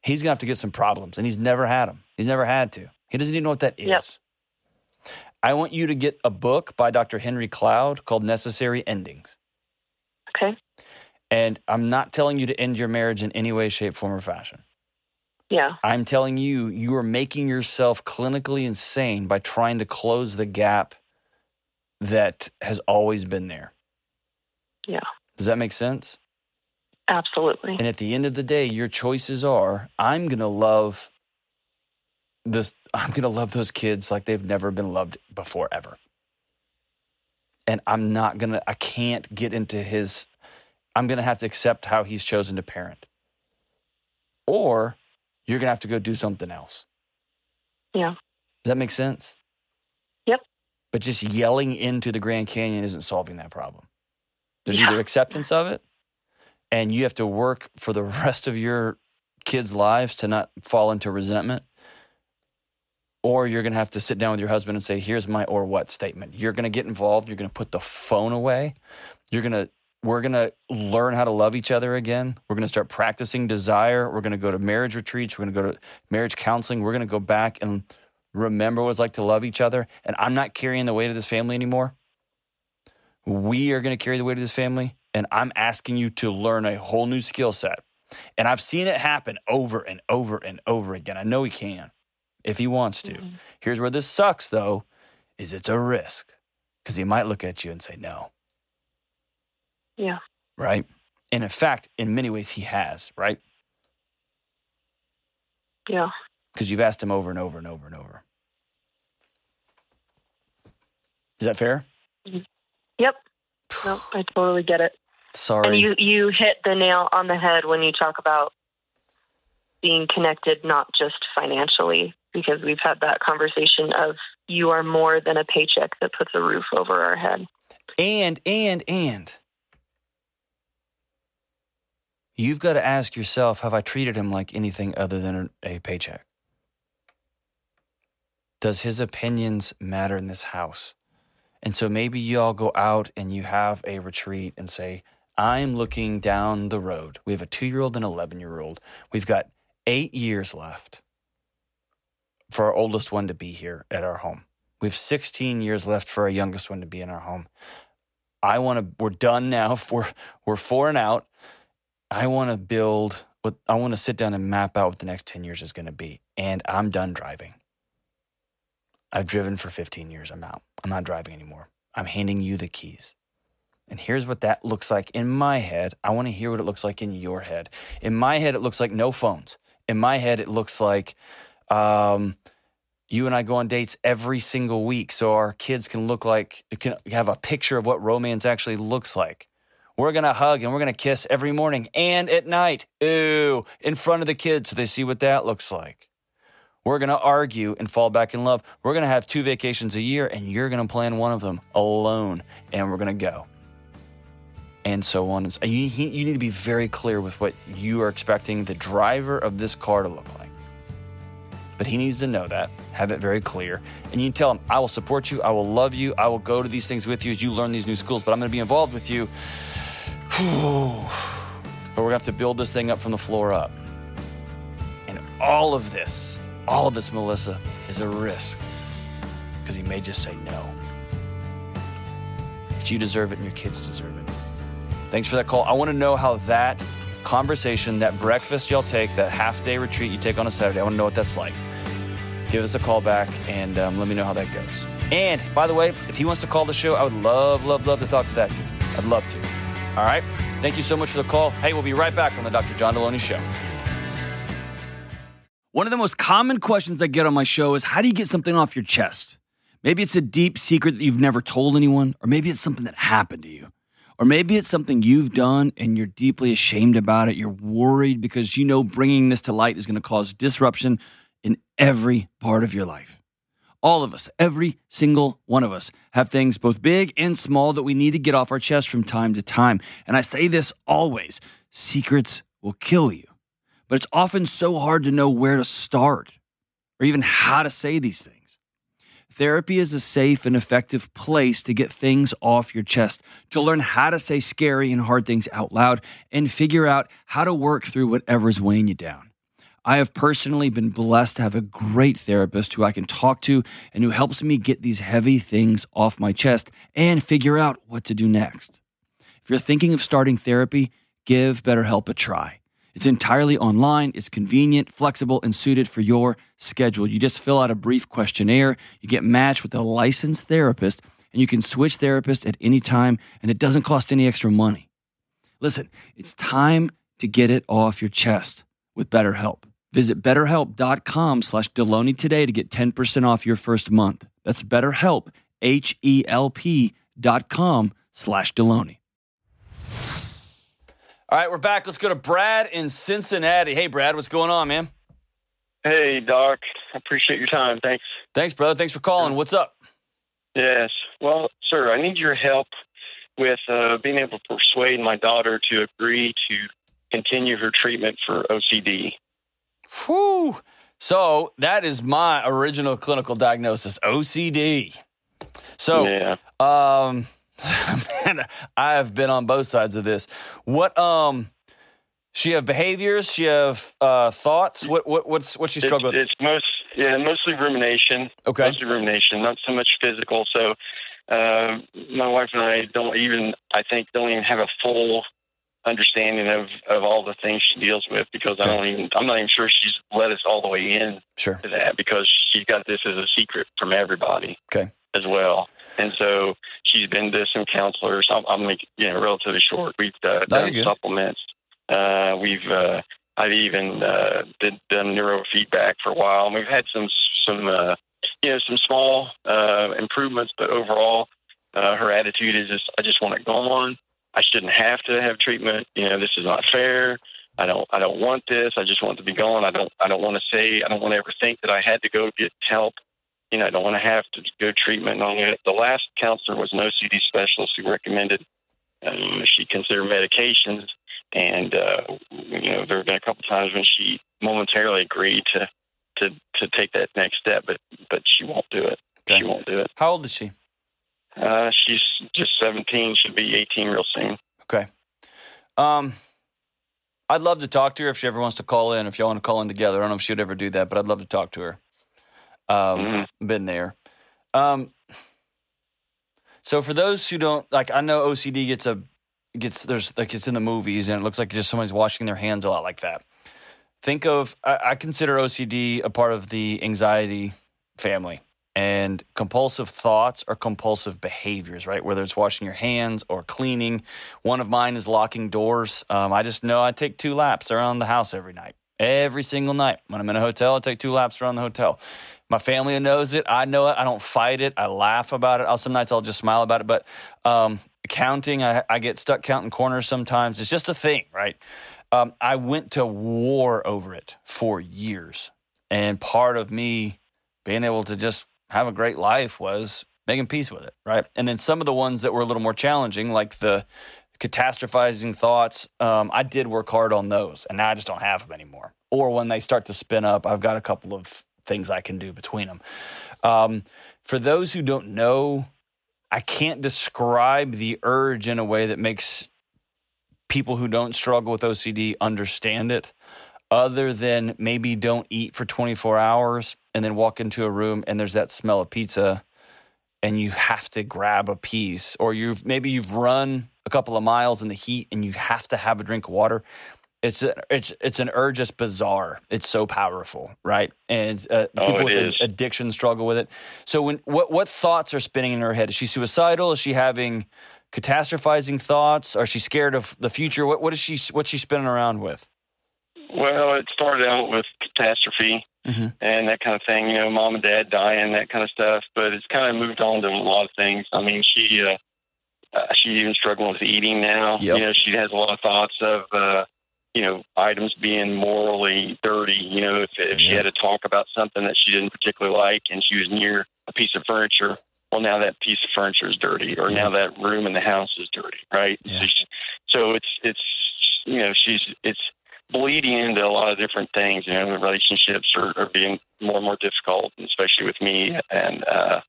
He's going to have to get some problems, and he's never had them. He's never had to. He doesn't even know what that is. Yep. I want you to get a book by Dr. Henry Cloud called Necessary Endings. Okay. And I'm not telling you to end your marriage in any way, shape, form, or fashion. Yeah. I'm telling you, you are making yourself clinically insane by trying to close the gap that has always been there. Yeah. Does that make sense? Absolutely. And at the end of the day, your choices are I'm going to love this I'm going to love those kids like they've never been loved before ever. And I'm not going to I can't get into his I'm going to have to accept how he's chosen to parent. Or you're going to have to go do something else. Yeah. Does that make sense? Yep. But just yelling into the Grand Canyon isn't solving that problem. There's Yeah. either acceptance of it, and you have to work for the rest of your kids' lives to not fall into resentment, or you're going to have to sit down with your husband and say, "Here's my or what statement." You're going to get involved. You're going to put the phone away. You're going to we're going to learn how to love each other again. We're going to start practicing desire. We're going to go to marriage retreats. We're going to go to marriage counseling. We're going to go back and remember what it's like to love each other. And I'm not carrying the weight of this family anymore. We are going to carry the weight of this family. And I'm asking you to learn a whole new skill set. And I've seen it happen over and over and over again. I know he can if he wants to. Mhm. Here's where this sucks, though, is it's a risk because he might look at you and say no. Yeah. Right. And in fact, in many ways, he has, right? Yeah. Because you've asked him over and over and over and over. Is that fair? Yep. No, I totally get it. Sorry. And you you hit the nail on the head when you talk about being connected not just financially because we've had that conversation of you are more than a paycheck that puts a roof over our head. And, and, and. You've got to ask yourself have I treated him like anything other than a paycheck? Does his opinions matter in this house? And so maybe you all go out and you have a retreat and say, I'm looking down the road. We have a two year old and 11 year old. We've got eight years left for our oldest one to be here at our home. We have 16 years left for our youngest one to be in our home. I want to, we're done now. We're, we're four and out. I want to build what I want to sit down and map out what the next 10 years is going to be. And I'm done driving. I've driven for 15 years. I'm out. I'm not driving anymore. I'm handing you the keys. And here's what that looks like in my head. I want to hear what it looks like in your head. In my head, it looks like no phones. In my head, it looks like um, you and I go on dates every single week so our kids can look like, can have a picture of what romance actually looks like. We're to hug and we're to kiss every morning and at night. Ooh, in front of the kids so they see what that looks like. We're to argue and fall back in love. We're to have two vacations a year and you're to plan one of them alone and we're to go. And so on. And you, you need to be very clear with what you are expecting the driver of this car to look like. But he needs to know that, have it very clear. And you tell him, I will support you, I will love you, I will go to these things with you as you learn these new schools, but I'm going to be involved with you but we're to have to build this thing up from the floor up. And all of this, all of this, Melissa, is a risk because he may just say no. But you deserve it and your kids deserve it. Thanks for that call. I want to know how that conversation, that breakfast y'all take, that half day retreat you take on a Saturday, I want to know what that's like. Give us a call back and um, let me know how that goes. And by the way, if he wants to call the show, I would love, love, love to talk to that dude. I'd love to. All right. Thank you so much for the call. Hey, we'll be right back on the Dr. John Delony Show. One of the most common questions I get on my show is how do you get something off your chest? Maybe it's a deep secret that you've never told anyone, or maybe it's something that happened to you. Or maybe it's something you've done and you're deeply ashamed about it. You're worried because you know bringing this to light is going to cause disruption in every part of your life. All of us, every single one of us, have things both big and small that we need to get off our chest from time to time. And I say this always secrets will kill you. But it's often so hard to know where to start or even how to say these things. Therapy is a safe and effective place to get things off your chest, to learn how to say scary and hard things out loud, and figure out how to work through whatever's weighing you down. I have personally been blessed to have a great therapist who I can talk to and who helps me get these heavy things off my chest and figure out what to do next. If you're thinking of starting therapy, give BetterHelp a try. It's entirely online, it's convenient, flexible, and suited for your schedule. You just fill out a brief questionnaire, you get matched with a licensed therapist, and you can switch therapists at any time, and it doesn't cost any extra money. Listen, it's time to get it off your chest with BetterHelp. Visit betterhelp.com slash Delony today to get 10% off your first month. That's betterhelp, H-E-L-P dot com slash Delony. All right, we're back. Let's go to Brad in Cincinnati. Hey, Brad, what's going on, man? Hey, Doc. I appreciate your time. Thanks. Thanks, brother. Thanks for calling. What's up? Yes. Well, sir, I need your help with uh, being able to persuade my daughter to agree to continue her treatment for OCD. Whew. So that is my original clinical diagnosis, OCD. So, Yeah. um, man, I have been on both sides of this. What, um, she have behaviors? She have uh, thoughts? What, what, what's what she It's, struggle with? it's most yeah, mostly rumination. Okay. Mostly rumination, not so much physical. So, uh, my wife and I don't even, I think, don't even have a full understanding of, of all the things she deals with because Okay. I don't even, I'm not even sure she's let us all the way in Sure. to that because she's got this as a secret from everybody. Okay. As well, and so she's been to some counselors. I'm, I'm like, you know, relatively short. We've uh, done supplements. Uh, we've, uh, I've even uh, did done neurofeedback for a while, and we've had some some, uh, you know, some small uh, improvements. But overall, uh, her attitude is just, I just want it gone. I shouldn't have to have treatment. You know, this is not fair. I don't I don't want this. I just want to be gone. I don't I don't want to say I don't want to ever think that I had to go get help. You know, I don't want to have to go treatment. And all that. The last counselor was an OCD specialist who recommended um, she consider medications. And uh, you know, there have been a couple times when she momentarily agreed to to to take that next step, but but she won't do it. Okay. She won't do it. How old is she? Uh, she's just 17. She'll be 18 real soon. Okay. Um, I'd love to talk to her if she ever wants to call in. If y'all want to call in together, I don't know if she would ever do that, but I'd love to talk to her. Um, Mhm. been there. Um, so for those who don't like, I know OCD gets a gets there's like it's in the movies and it looks like just somebody's washing their hands a lot like that. Think of I, I consider OCD a part of the anxiety family and compulsive thoughts or compulsive behaviors, right? Whether it's washing your hands or cleaning. One of mine is locking doors. Um, I just know I take two laps around the house every night, every single night. When I'm in a hotel, I take two laps around the hotel. My family knows it. I know it. I don't fight it. I laugh about it. I'll, some nights I'll just smile about it. But um, counting, I, I get stuck counting corners sometimes. It's just a thing, right? Um, I went to war over it for years. And part of me being able to just have a great life was making peace with it, right? And then some of the ones that were a little more challenging, like the catastrophizing thoughts, um, I did work hard on those, and now I just don't have them anymore. Or when they start to spin up, I've got a couple of things I can do between them. Um, for those who don't know, I can't describe the urge in a way that makes people who don't struggle with OCD understand it other than maybe don't eat for 24 hours and then walk into a room and there's that smell of pizza and you have to grab a piece or you've maybe you've run a couple of miles in the heat and you have to have a drink of water it's a, it's it's an urge that's bizarre. It's so powerful right? And uh, Oh, people it with is. addiction struggle with it. So when what what thoughts are spinning in her head? Is she suicidal? Is she having catastrophizing thoughts? Are she scared of the future? What what is she what's she spinning around with? Well, it started out with catastrophe Mhm. and that kind of thing, you know, mom and dad dying, that kind of stuff. But it's kind of moved on to a lot of things. I mean, she uh, uh, she's even struggling with eating now. Yep. You know, she has a lot of thoughts of uh, you know items being morally dirty. You know, if if she had to talk about something that she didn't particularly like and she was near a piece of furniture. Well, now that piece of furniture is dirty, or Yeah. now that room in the house is dirty, right? Yeah. So, she, so it's it's you know she's it's bleeding into a lot of different things. You know, the relationships are, are being more and more difficult, especially with me. And uh,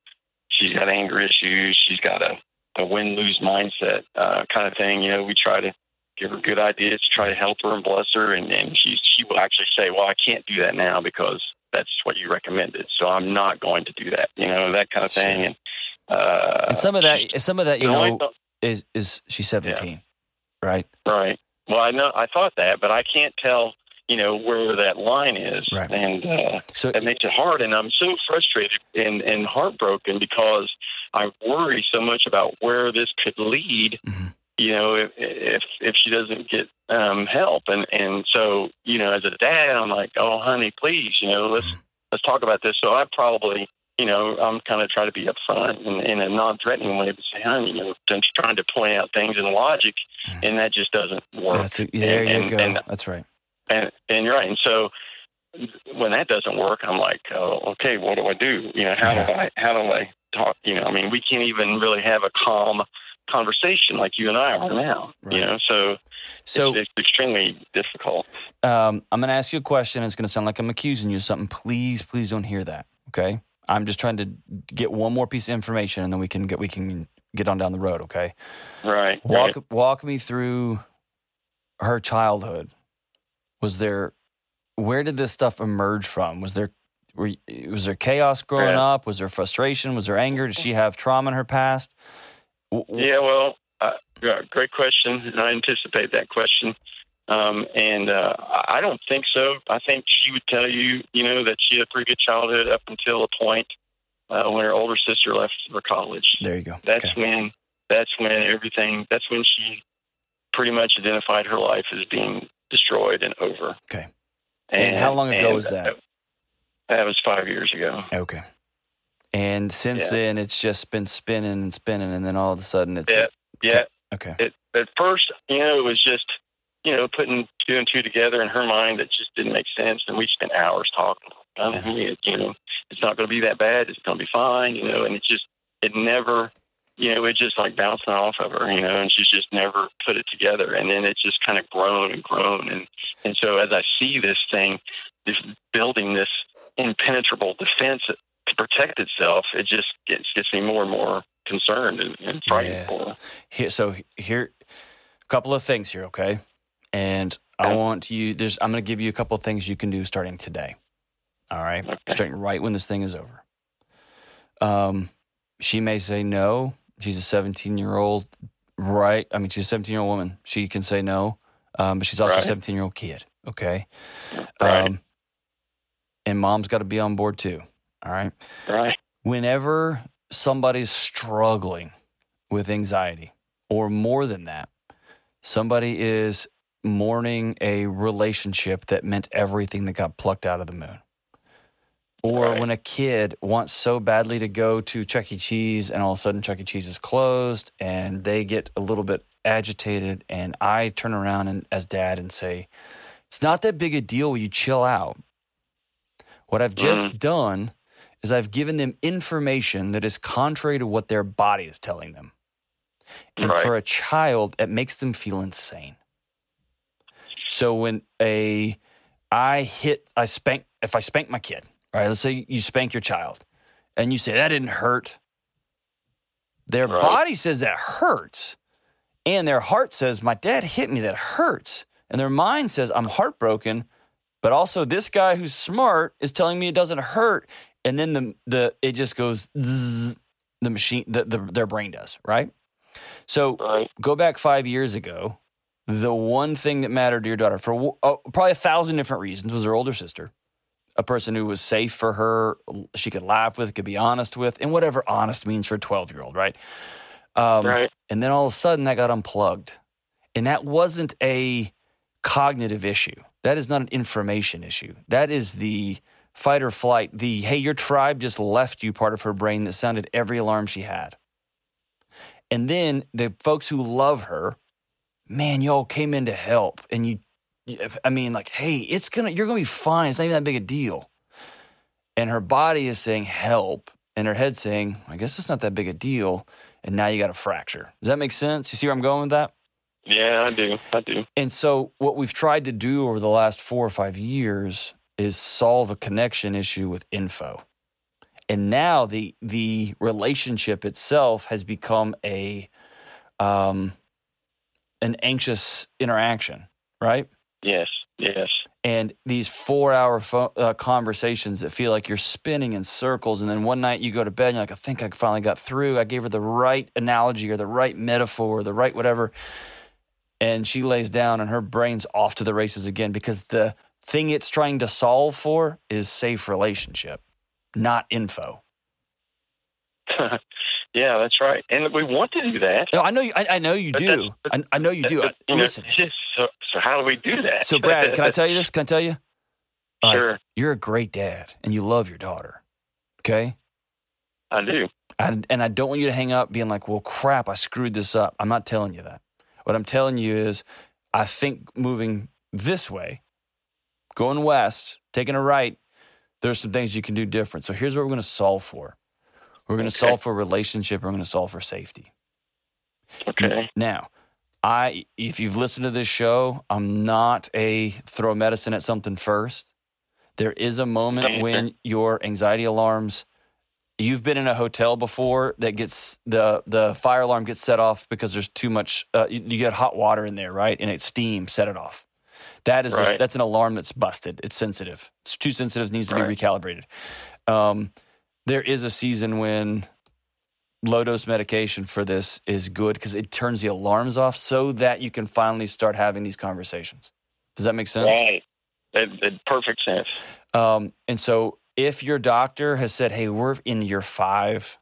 she's got anger issues. She's got a, a win lose mindset uh, kind of thing. You know, we try to give her good ideas to try to help her and bless her. And, and she, she will actually say, Well, I can't do that now because that's what you recommended. So I'm not going to do that, you know, that kind of thing. And, uh, and some of that some of that you know is is she's 17 right Right. Well, I know I thought that, but I can't tell, you know, where that line is, Right. and uh, so that makes it hard. And I'm so frustrated and and heartbroken because I worry so much about where this could lead. Mhm. You know, if if if she doesn't get um, help, and and so you know, as a dad, I'm like, oh, honey, please, you know, let's let's talk about this. So I probably. You know, I'm kind of trying to be upfront and in a non-threatening way, but say, honey, you know, I'm just trying to point out things in logic, and that just doesn't work. that's a, there you and- go and- that's right And and you're right. And so when that doesn't work, I'm like, oh, okay, what do I do? You know, how do I how do I talk? You know, I mean, we can't even really have a calm conversation like you and I are now. You know, so, so it's, it's extremely difficult. um, i'm going to ask you a question it's going to sound like i'm accusing you of something please please don't hear that okay i'm just trying to get one more piece of information and then we can get we can get on down the road okay Right. walk right. walk me through her childhood was there where did this stuff emerge from was there were, was there chaos growing Yeah. up was there frustration was there anger did she have trauma in her past Yeah, well, uh, great question. I anticipate that question. Um, and uh, I don't think so. I think she would tell you, you know, that she had a pretty good childhood up until a point uh, when her older sister left for college. there you go That's Okay. when that's when everything. That's when she pretty much identified her life as being destroyed and over. Okay. And how long ago and was that? That was five years ago. okay and since Yeah. then it's just been spinning and spinning and then all of a sudden it's Yeah, yeah. okay It, at first, you know, it was just you know putting two and two together in her mind that just didn't make sense, and we spent hours talking. I mean, it, you know, it's not going to be that bad. It's going to be fine. You know, and it just it never. You know, it just like bouncing off of her, you know, and she's just never put it together. And then it's just kind of grown and grown. And, and so as I see this thing, this building this impenetrable defense to protect itself, it just gets, gets me more and more concerned and, and frightened Yes. for here so here a couple of things here, okay? And I want you. There's. I'm going to give you a couple of things you can do starting today. All right, Okay. starting right when this thing is over. Um, she may say no. She's a 17 year old, right? I mean, she's a 17 year old woman. She can say no, um, but she's also a 17 year old kid. Okay. Right. Um, and mom's got to be on board too. All right. right. Whenever somebody's struggling with anxiety, or more than that, somebody is mourning a relationship that meant everything that got plucked out of the moon. Or Right. when a kid wants so badly to go to Chuck E. Cheese and all of a sudden Chuck E. Cheese is closed and they get a little bit agitated, and I turn around and, as dad and say, It's not that big a deal. You chill out? What I've just mm-hmm. done is I've given them information that is contrary to what their body is telling them. And Right. for a child, it makes them feel insane. So when a I hit, I spank, if I spank my kid, right? Let's say you spank your child and you say, that didn't hurt. Their Right. body says that hurts. And their heart says, my dad hit me, that hurts. And their mind says, I'm heartbroken. But also, this guy who's smart is telling me it doesn't hurt. And then the, the it just goes, zzz, the machine, the, the, their brain does, right? So Right. go back five years ago, the one thing that mattered to your daughter for oh, probably a thousand different reasons was her older sister, a person who was safe for her, she could laugh with, could be honest with, and whatever honest means for a 12 year old, right? Um, right. And then all of a sudden that got unplugged. And that wasn't a cognitive issue. That is not an information issue. That is the fight or flight, the hey, your tribe just left you part of her brain that sounded every alarm she had. And then the folks who love her, man, y'all came in to help. And you, I mean, like, hey, it's gonna, you're gonna be fine. It's not even that big a deal. And her body is saying help, and her head saying, I guess it's not that big a deal. And now you got a fracture. Does that make sense? You see where I'm going with that? Yeah, I do. I do. And so, what we've tried to do over the last four or five years is solve a connection issue with info. And now the the relationship itself has become a um, an anxious interaction, right? Yes. Yes. And these four hour pho- uh, conversations that feel like you're spinning in circles. And then one night you go to bed and you're like, I think I finally got through. I gave her the right analogy or the right metaphor or the right whatever. And she lays down and her brain's off to the races again because the thing it's trying to solve for is safe relationship, not info. yeah, that's right. And we want to do that. No, I know you. I, I know you But do. I, I know you do. But, you know, Listen. so, so how do we do that? So, Brad, can I tell you this? Can I tell you? Sure, You're a great dad and you love your daughter. Okay. I do. I, and I don't want you to hang up being like, well, crap, I screwed this up. I'm not telling you that. What I'm telling you is, I think moving this way, going west, taking a right, there's some things you can do different. So here's what we're going to solve for we're going to Okay. solve for relationship, we're going to solve for safety. Okay. Now, I if you've listened to this show, I'm not a throw medicine at something first. There is a moment when your anxiety alarms you've been in a hotel before that gets the the fire alarm gets set off because there's too much uh, you, you get hot water in there, right? And it's steam set it off. That is Right. that's an alarm that's busted. It's sensitive. It's too sensitive. Needs to be recalibrated. Um, there is a season when low dose medication for this is good because it turns the alarms off so that you can finally start having these conversations. Does that make sense? Right. That, that perfect sense. Um, and so if your doctor has said, hey, we're in year five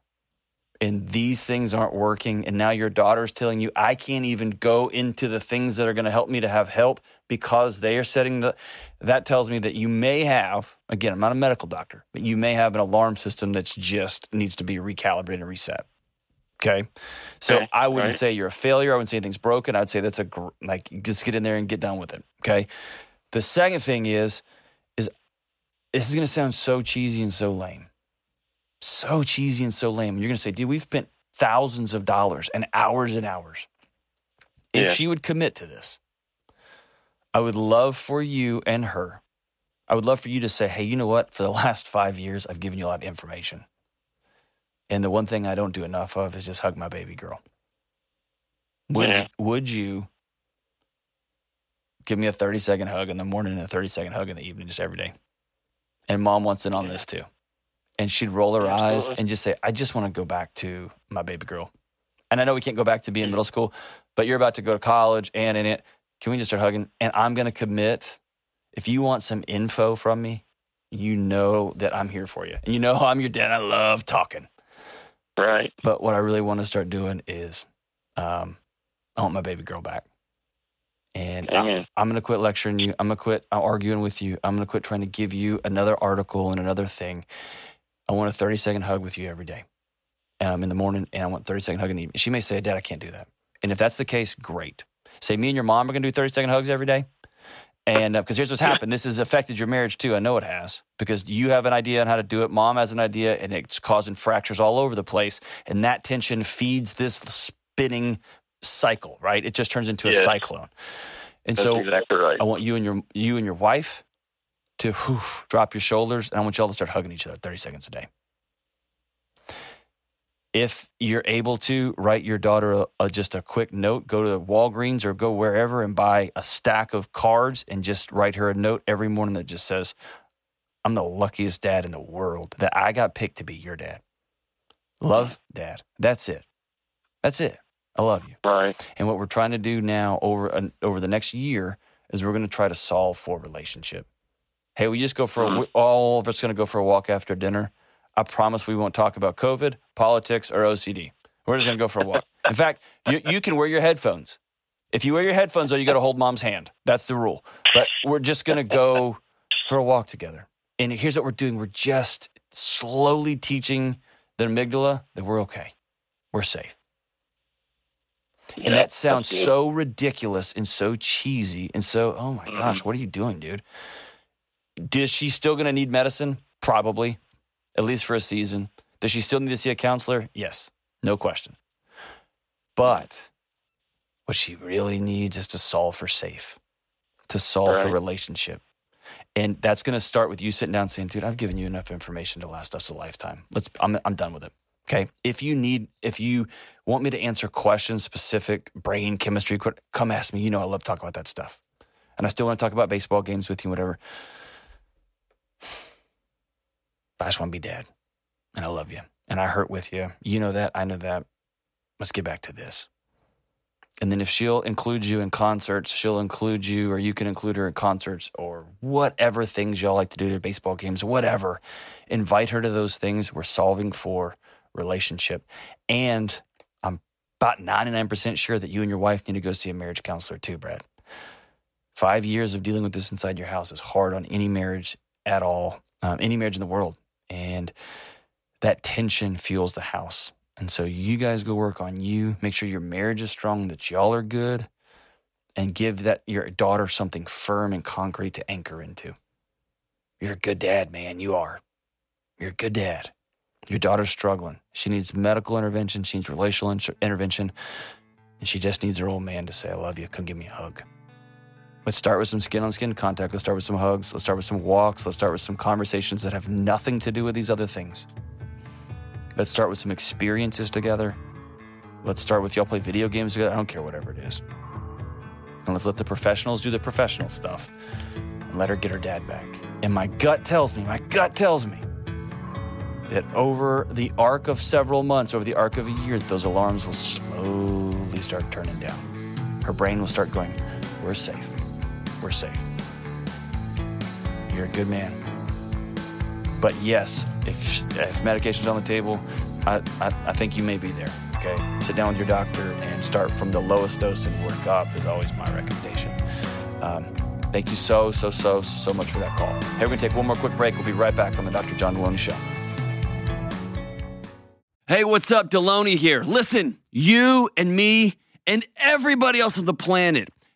and these things aren't working, and now your daughter's telling you, I can't even go into the things that are going to help me to have help because they are setting the, that tells me that you may have, again, I'm not a medical doctor, but you may have an alarm system that's just needs to be recalibrated and reset. Okay. So Okay, I wouldn't right. say you're a failure. I wouldn't say anything's broken. I'd say that's a, gr- like, just get in there and get done with it. Okay. The second thing is, is this is going to sound so cheesy and so lame. So cheesy and so lame. You're going to say, dude, we've spent thousands of dollars and hours and hours. If Yeah. she would commit to this, I would love for you and her, I would love for you to say, hey, you know what? For the last five years, I've given you a lot of information. And the one thing I don't do enough of is just hug my baby girl. Would, Yeah. would you give me a 30 second hug in the morning and a 30 second hug in the evening, just every day. And mom wants in on this too. And she'd roll her eyes and just say, I just want to go back to my baby girl. And I know we can't go back to being mm. middle school, but you're about to go to college and in it. Can we just start hugging? And I'm going to commit. If you want some info from me, you know that I'm here for you. And you know I'm your dad. I love talking. Right. But what I really want to start doing is um, I want my baby girl back. And I. I'm going to quit lecturing you. I'm going to quit arguing with you. I'm going to quit trying to give you another article and another thing. I want a 30 second hug with you every day um, in the morning, and I want 30 second hug in the evening. She may say, Dad, I can't do that. And if that's the case, great. Say, me and your mom are going to do 30 second hugs every day. And uh, because here's what's happened this has affected your marriage too. I know it has because you have an idea on how to do it. Mom has an idea, and it's causing fractures all over the place. And that tension feeds this spinning cycle, right? It just turns into a cyclone. And That's so exactly right. I want you and your you and your wife to whew, drop your shoulders, and I want y'all to start hugging each other 30 seconds a day. If you're able to write your daughter a, a- just a quick note, go to Walgreens or go wherever and buy a stack of cards and just write her a note every morning that just says, "I'm the luckiest dad in the world that I got picked to be your dad. Love, dad. That's it. That's it. I love you." Right. And what we're trying to do now over an, over the next year is we're going to try to solve for relationship. Hey, we just go for a, Mhm. we- all of us going to go for a walk after dinner. I promise we won't talk about COVID, politics, or OCD. We're just going to go for a walk. In fact, you, you can wear your headphones. If you wear your headphones, though, you got to hold mom's hand. That's the rule. But we're just going to go for a walk together. And here's what we're doing: we're just slowly teaching the amygdala that we're okay, we're safe. And Yeah, that sounds so ridiculous and so cheesy and so, oh my gosh, Mhm. what are you doing, dude? Is she still going to need medicine? Probably, at least for a season. Does she still need to see a counselor? Yes, no question. But what she really needs is to solve for safe, to solve for relationship. And that's going to start with you sitting down saying, dude, I've given you enough information to last us a lifetime. Let's, I'm, I'm done with it. Okay. If you need, if you want me to answer questions, specific brain chemistry, come ask me. You know, I love talking about that stuff. And I still want to talk about baseball games with you, whatever. But I just want to be dad. And I love you. And I hurt with you. You know that. I know that. Let's get back to this. And then if she'll include you in concerts, she'll include you, or you can include her in concerts, or whatever things y'all like to do, their baseball games, whatever. Invite her to those things. We're solving for relationship. And I'm about 99% sure that you and your wife need to go see a marriage counselor too, Brad. Five years of dealing with this inside your house is hard on any marriage at all, um, any marriage in the world. And that tension fuels the house. And so you guys go work on you, make sure your marriage is strong, that y'all are good, and give that your daughter something firm and concrete to anchor into. You're a good dad, man. You are. You're a good dad. Your daughter's struggling. She needs medical intervention. She needs relational inter- intervention. And she just needs her old man to say, I love you. Come give me a hug. Let's start with some skin on skin contact. Let's start with some hugs. Let's start with some walks. Let's start with some conversations that have nothing to do with these other things. Let's start with some experiences together. Let's start with y'all play video games together. I don't care, whatever it is. And let's let the professionals do the professional stuff and let her get her dad back. And my gut tells me, my gut tells me that over the arc of several months, over the arc of a year, those alarms will slowly start turning down. Her brain will start going, We're safe. We're safe. You're a good man. But yes, if, if medication's on the table, I, I, I think you may be there. Okay. Sit down with your doctor and start from the lowest dose and work up is always my recommendation. Um, thank you so, so, so, so much for that call. Hey, we're going to take one more quick break. We'll be right back on the Dr. John Delony Show. Hey, what's up? Delony here. Listen, you and me and everybody else on the planet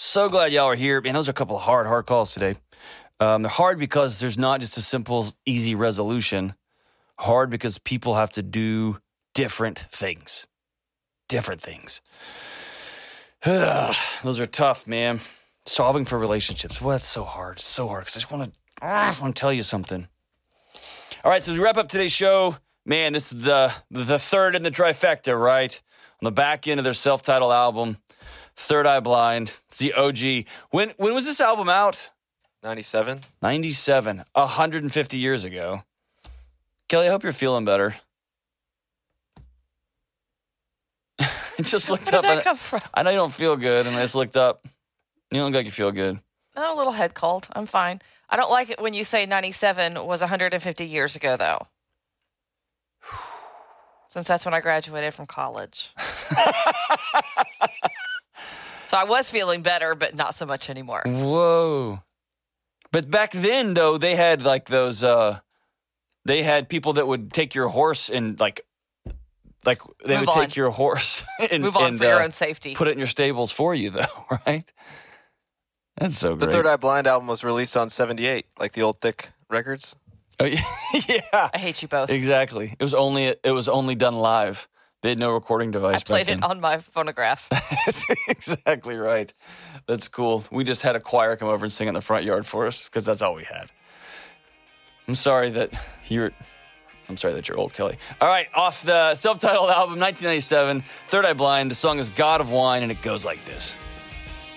so glad y'all are here. Man, those are a couple of hard, hard calls today. Um, they're hard because there's not just a simple, easy resolution. Hard because people have to do different things. Different things. Those are tough, man. Solving for relationships. Well, that's so hard. So hard because I just want to. I just want to tell you something. All right, so as we wrap up today's show, man, this is the the third in the trifecta, right? On the back end of their self-titled album, Third Eye Blind. It's the OG. When when was this album out? 97. 97, 150 years ago. Kelly, I hope you're feeling better. I just looked Where up. did that come from? I know you don't feel good, and I just looked up. You don't look like you feel good. Oh, a little head cold. I'm fine. I don't like it when you say 97 was 150 years ago, though. Since that's when I graduated from college. so I was feeling better, but not so much anymore. Whoa. But back then though, they had like those uh they had people that would take your horse and like like they Move would on. take your horse and Move on and, for your uh, own safety. Put it in your stables for you though, right? That's so great. The. Third Eye Blind album was released on 78, like the old thick records. Oh, yeah. yeah. I hate you both. Exactly. It was only it was only done live. They had no recording device. I played it on my phonograph. That's exactly right. That's cool. We just had a choir come over and sing in the front yard for us because that's all we had. I'm sorry that you're. I'm sorry that you're old, Kelly. All right, off the self-titled album, 1997, Third Eye Blind. The song is "God of Wine," and it goes like this: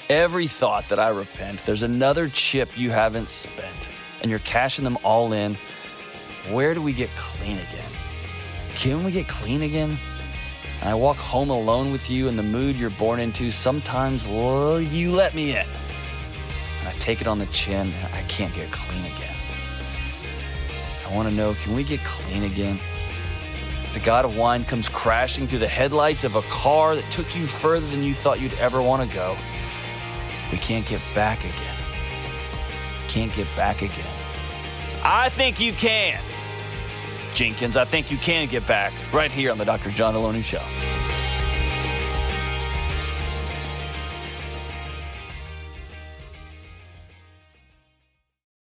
Every thought that I repent, there's another chip you haven't spent, and you're cashing them all in. Where do we get clean again? Can we get clean again? And I walk home alone with you in the mood you're born into, sometimes, you let me in. And I take it on the chin, I can't get clean again. I want to know can we get clean again? The God of Wine comes crashing through the headlights of a car that took you further than you thought you'd ever want to go. We can't get back again. We can't get back again. I think you can. Jenkins, I think you can get back right here on the Dr. John Delony Show.